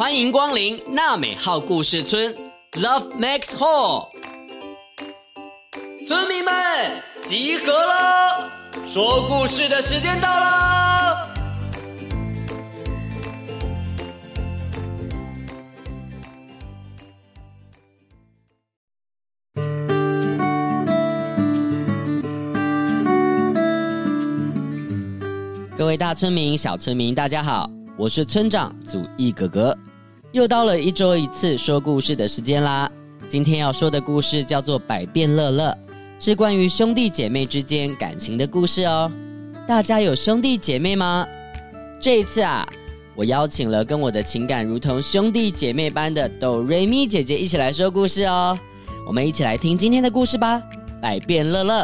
欢迎光临娜美号故事村，Love Max Hall。村民们集合了，说故事的时间到了。各位大村民、小村民，大家好，我是村长祖义哥哥。又到了一周一次说故事的时间啦。今天要说的故事叫做《百变乐乐》。是关于兄弟姐妹之间感情的故事哦。大家有兄弟姐妹吗？这一次啊，我邀请了跟我的情感如同兄弟姐妹般的哆瑞咪姐姐一起来说故事哦。我们一起来听今天的故事吧，《百变乐乐》。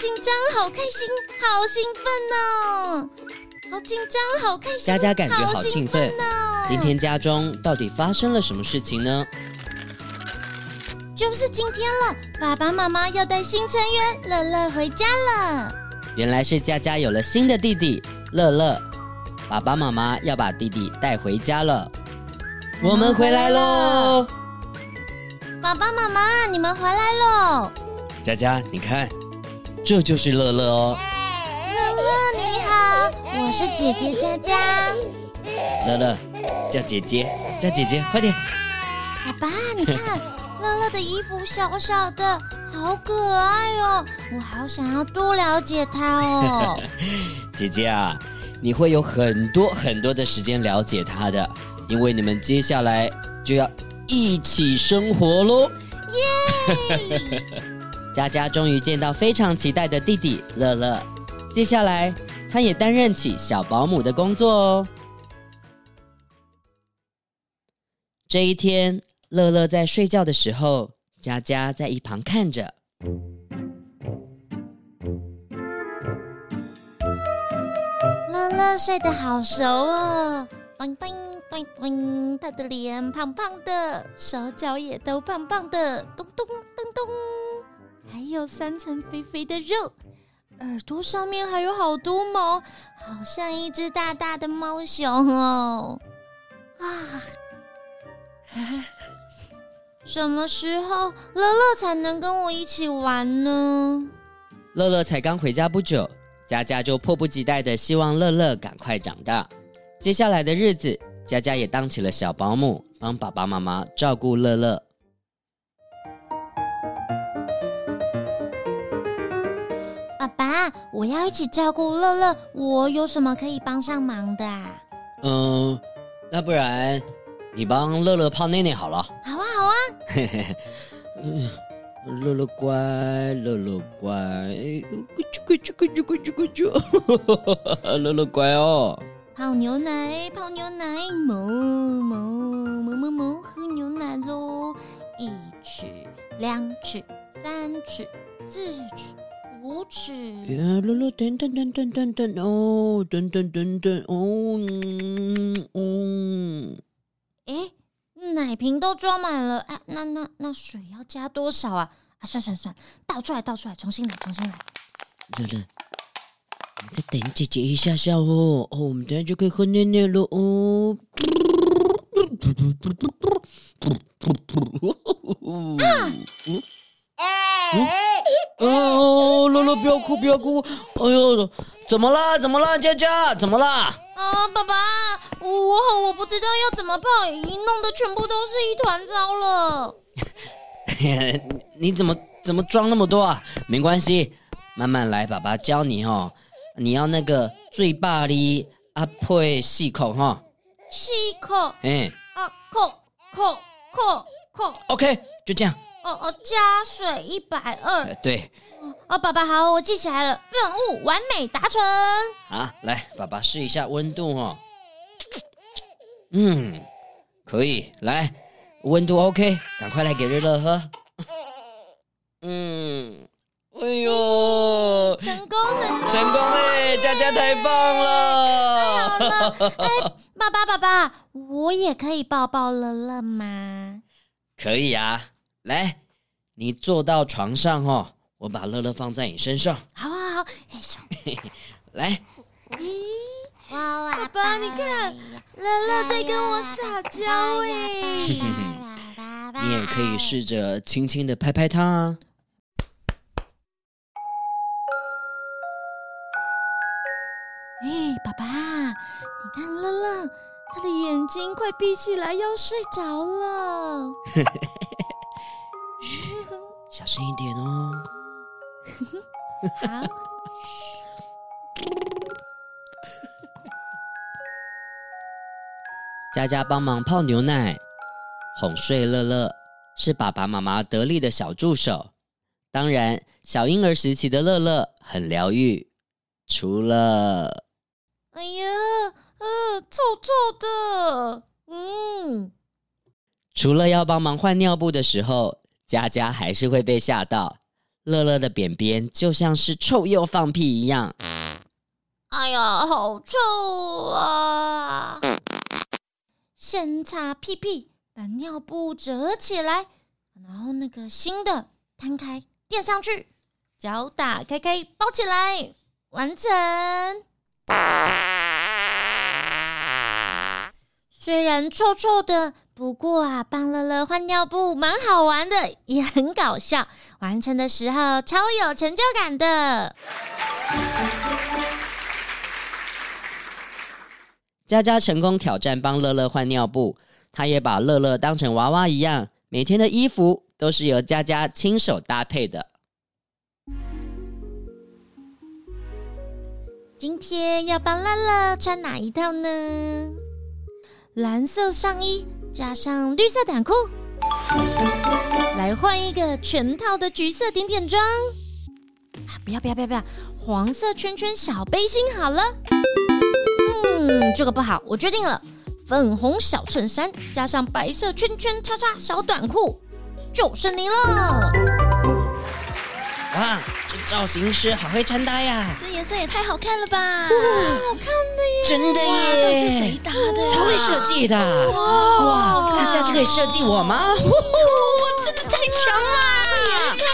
紧张，好开心，好兴奋哦！好紧张，好开心，佳佳感觉好兴奋哦！今天家中到底发生了什么事情呢？就是今天了，爸爸妈妈要带新成员乐乐回家了。原来是佳佳有了新的弟弟乐乐，爸爸妈妈要把弟弟带回家了。我们回来喽！爸爸妈妈，你们回来喽！佳佳，你看，这就是乐乐哦。乐乐你好我是姐姐佳佳，乐乐叫姐姐，叫姐姐，快点！爸爸，你看乐乐的衣服小小的，好可爱哦，我好想要多了解他哦。姐姐啊，你会有很多很多的时间了解他的，因为你们接下来就要一起生活喽！耶！佳佳终于见到非常期待的弟弟乐乐，接下来。他也担任起小保姆的工作哦。这一天，乐乐在睡觉的时候，佳佳在一旁看着。乐乐睡得好熟哦，咚咚咚咚，他的脸胖胖的，手脚也都胖胖的，咚咚咚咚，还有三层肥肥的肉。耳朵上面还有好多毛，好像一只大大的猫熊哦！啊，什么时候乐乐才能跟我一起玩呢？乐乐才刚回家不久，佳佳就迫不及待的希望乐乐赶快长大。接下来的日子，佳佳也当起了小保姆，帮爸爸妈妈照顾乐乐。爸爸，我要一起照顾乐乐，我有什么可以帮上忙的啊？嗯，那不然你帮乐乐泡奶奶好了。好啊，好啊。嘿嘿，嗯，乐乐乖，乐乐乖，咕啾咕啾咕啾咕啾咕啾，乐乐乖哦。泡牛奶，泡牛奶，哞哞哞哞哞，喝牛奶喽！一尺，两尺，三尺，四尺。五尺。呀，乐乐，等等等等等等哦，等等等等哦，嗯嗯。哎，奶瓶都装满了，哎，那那那水要加多少啊？啊，算算算，倒出来倒出来，重新来重新来。乐乐，你再等姐姐一下下哦，哦，我们等下就可以喝奶奶了哦。啊！嗯。哦，乐乐不要哭，不要哭！哎呦，怎么了？怎么了？佳佳，怎么了？啊，爸爸，我我不知道要怎么泡，弄得全部都是一团糟了。你怎么怎么装那么多啊？没关系，慢慢来，爸爸教你哦。你要那个最霸力啊，配细口哈。细口。哎。啊，口口口口。OK，就这样。哦哦，加水一百二。对。哦，爸爸好，我记起来了，任务完美达成。啊，来，爸爸试一下温度哦。嗯，可以，来，温度 OK，赶快来给乐乐喝。嗯，哎呦，成功，成功，成功哎，佳佳太棒了。太好了，哎，爸爸，爸爸，我也可以抱抱乐乐吗？可以啊。来，你坐到床上哦，我把乐乐放在你身上。好好好。来，爸爸，你看，乐乐在跟我撒娇哎。你也可以试着轻轻的拍拍他啊。哎，爸爸，你看乐乐，他的眼睛快闭起来，要睡着了。嘘，小声一点哦。好。佳佳帮忙泡牛奶，哄睡乐乐，是爸爸妈妈得力的小助手。当然，小婴儿时期的乐乐很疗愈，除了……哎呀，呃，臭臭的，嗯。除了要帮忙换尿布的时候，佳佳还是会被吓到。乐乐的便便就像是臭鼬放屁一样。哎呀，好臭啊！先擦屁屁，把尿布折起来，然后那个新的摊开垫上去，脚打开开包起来，完成。虽然臭臭的，不过啊，帮乐乐换尿布蛮好玩的，也很搞笑。完成的时候超有成就感的。佳佳成功挑战帮乐乐换尿布，她也把乐乐当成娃娃一样，每天的衣服都是由佳佳亲手搭配的。今天要帮乐乐穿哪一套呢？蓝色上衣加上绿色短裤，来换一个全套的橘色点点装。啊，不要不要不要不要，黄色圈圈小背心好了。嗯，这个不好，我决定了，粉红小衬衫加上白色圈圈叉叉小短裤，就剩你了。哇，造型师好会穿搭呀！这颜色也太好看了吧！哇，好看的耶！真的耶！这是谁搭的？超会设计的！哇，哇，他下次可以设计我吗？哇，真的太强了！这颜色。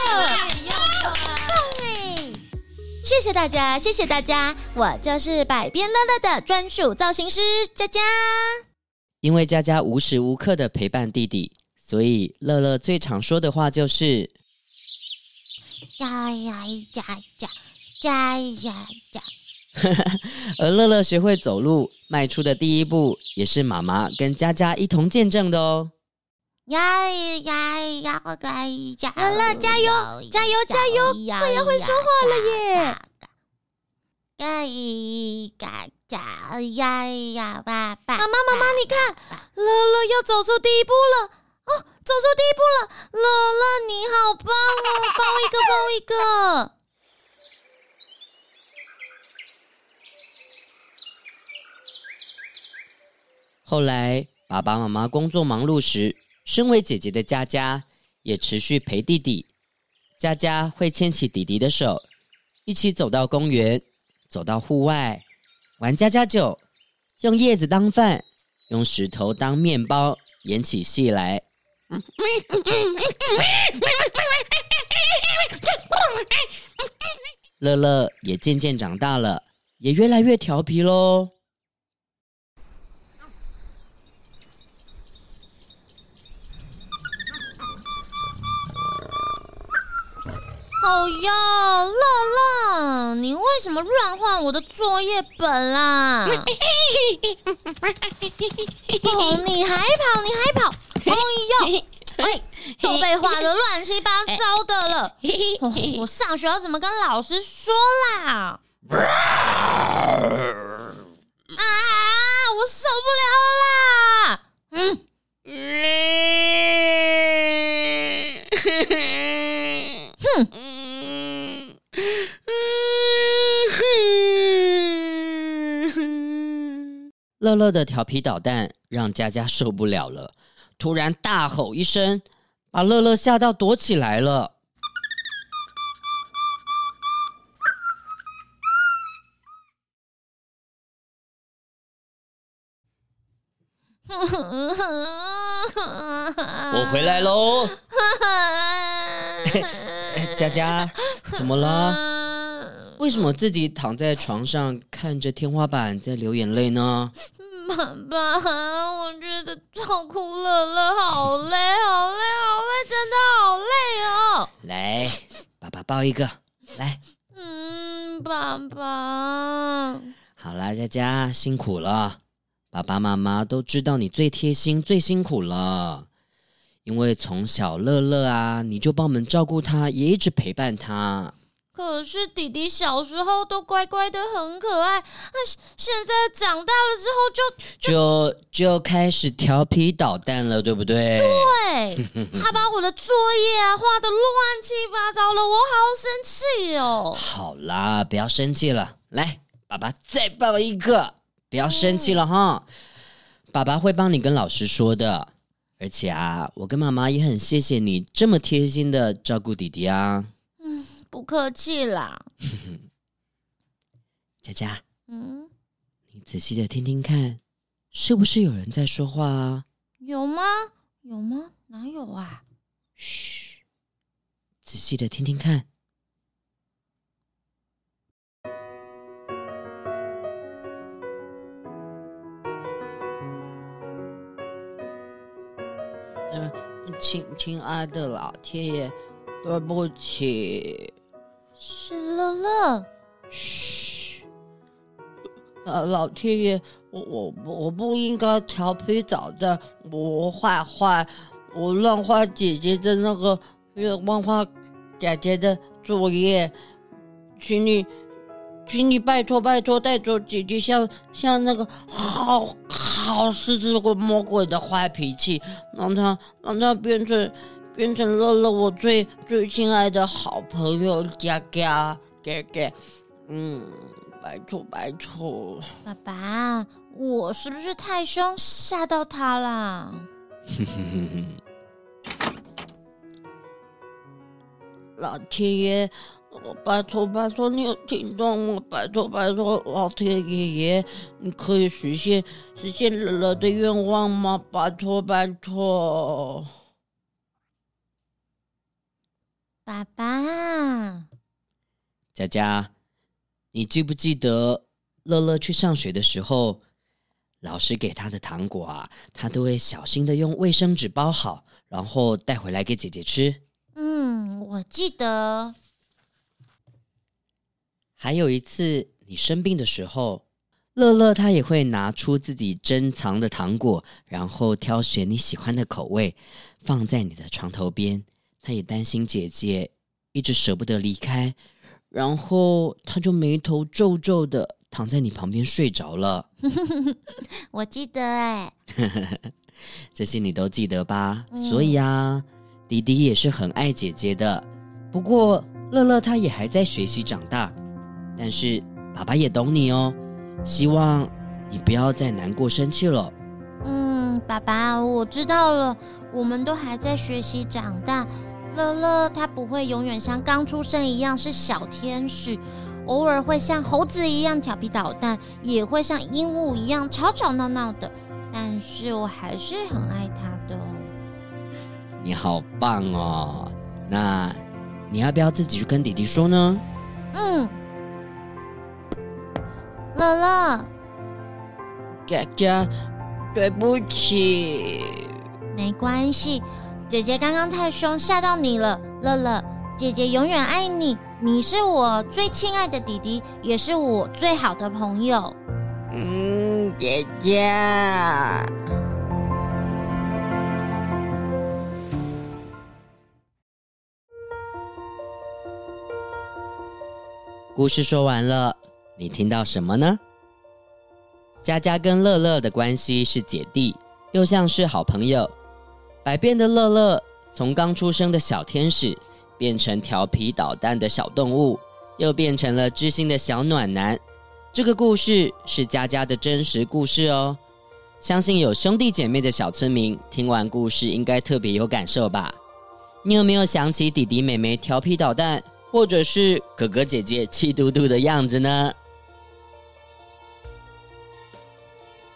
谢谢大家，谢谢大家，我就是百变乐乐的专属造型师佳佳。因为佳佳无时无刻的陪伴弟弟，所以乐乐最常说的话就是呀呀呀呀呀呀呀。而乐乐学会走路迈出的第一步，也是妈妈跟佳佳一同见证的哦。呀呀呀！乐乐加油，加油，加油！快要会说话了耶！呀呀呀呀呀！爸爸，妈妈，妈妈，你看，乐乐要走出第一步了哦，走出第一步了！乐乐，你好棒哦，抱一个，抱一个。后来，爸爸妈妈工作忙碌时。身为姐姐的佳佳也持续陪弟弟。佳佳会牵起弟弟的手，一起走到公园，走到户外，玩家家酒，用叶子当饭，用石头当面包，演起戏来。乐乐也渐渐长大了，也越来越调皮喽。好哟，乐乐，你为什么乱画我的作业本啦？哦，你还跑，你还跑！被画的乱七八糟的了。哦，我上学要怎么跟老师说啦？啊，我受不了了啦！嗯。乐乐的调皮捣蛋让佳佳受不了了，突然大吼一声，把乐乐吓到躲起来了。我回来喽！佳佳，怎么了？为什么自己躺在床上看着天花板在流眼泪呢？爸爸，我觉得照顾乐乐好累，好累。来，爸爸抱一个，来。嗯，爸爸。好啦，佳佳辛苦了，爸爸妈妈都知道你最贴心、最辛苦了。因为从小乐乐啊，你就帮我们照顾他，也一直陪伴他。可是弟弟小时候都乖乖的，很可爱。啊，现在长大了之后就就就，就开始调皮捣蛋了，对不对？对，他把我的作业啊画的乱七八糟了，我好生气哦。好啦，不要生气了，来，爸爸再抱一个，不要生气了哈。嗯，爸爸会帮你跟老师说的。而且啊，我跟妈妈也很谢谢你这么贴心的照顾弟弟啊。嗯，不客气啦。佳佳，嗯，你仔细的听听看，是不是有人在说话啊？有吗？有吗？哪有啊？嘘，仔细的听听看。嗯，亲亲爱的老天爷，对不起，是乐乐。嘘，啊，老天爷，我我我不应该调皮捣蛋，我坏坏，我乱画姐姐的那个，乱画姐姐的作业，请你。请你拜托拜托带走姐姐像，像那个好好是这个魔鬼的坏脾气，让他让他变成变成乐乐我最最亲爱的好朋友嘎嘎嘎嘎，嗯，拜托拜托。爸爸，我是不是太凶吓到他了？老天爷。我拜托拜托，你有听到我？拜托拜托，老天爷爷，你可以实现实现乐乐的愿望吗？拜托拜托，爸爸，佳佳，你记不记得乐乐去上学的时候，老师给他的糖果啊，他都会小心的用卫生纸包好，然后带回来给姐姐吃。嗯，我记得。还有一次，你生病的时候，乐乐他也会拿出自己珍藏的糖果，然后挑选你喜欢的口味，放在你的床头边。他也担心姐姐一直舍不得离开，然后他就眉头皱皱的躺在你旁边睡着了。我记得哎，这些你都记得吧？嗯。所以啊，迪迪也是很爱姐姐的。不过乐乐他也还在学习长大。但是爸爸也懂你哦，希望你不要再难过、生气了。嗯，爸爸，我知道了。我们都还在学习长大。乐乐他不会永远像刚出生一样是小天使，偶尔会像猴子一样调皮捣蛋，也会像鹦鹉一样吵吵闹闹的。但是我还是很爱他的。你好棒哦！那你要不要自己去跟弟弟说呢？嗯。乐乐，佳佳，对不起。没关系，姐姐刚刚太凶，吓到你了。乐乐，姐姐永远爱你，你是我最亲爱的弟弟，也是我最好的朋友。嗯，姐姐。故事说完了。你听到什么呢？佳佳跟乐乐的关系是姐弟，又像是好朋友。百变的乐乐从刚出生的小天使，变成调皮捣蛋的小动物，又变成了知心的小暖男。这个故事是佳佳的真实故事哦。相信有兄弟姐妹的小村民听完故事，应该特别有感受吧？你有没有想起弟弟妹妹调皮捣蛋，或者是哥哥姐姐气嘟嘟的样子呢？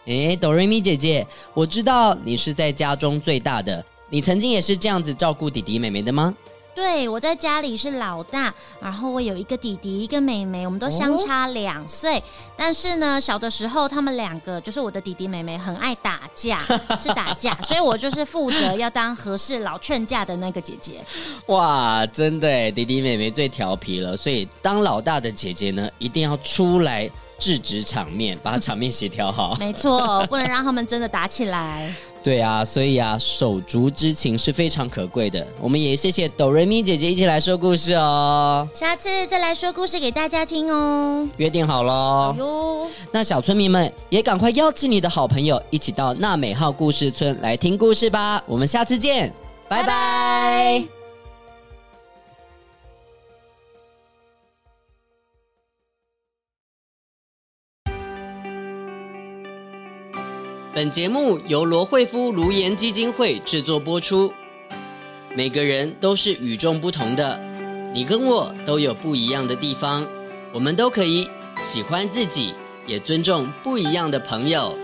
诶，哆瑞咪姐姐，我知道你是在家中最大的，你曾经也是这样子照顾弟弟妹妹的吗？对，我在家里是老大，然后我有一个弟弟，一个妹妹，我们都相差两岁。哦、但是呢，小的时候他们两个就是我的弟弟妹妹很爱打架，是打架，所以我就是负责要当和事佬劝架的那个姐姐。哇，真的，弟弟妹妹最调皮了，所以当老大的姐姐呢，一定要出来制止场面，把场面协调好。没错，不能让他们真的打起来。对啊，所以啊，手足之情是非常可贵的。我们也谢谢哆瑞咪姐姐一起来说故事哦。下次再来说故事给大家听哦。约定好喽。那小村民们也赶快邀请你的好朋友一起到娜美号故事村来听故事吧。我们下次见，拜拜。本节目由罗惠夫卢颜基金会制作播出。每个人都是与众不同的，你跟我都有不一样的地方，我们都可以喜欢自己，也尊重不一样的朋友。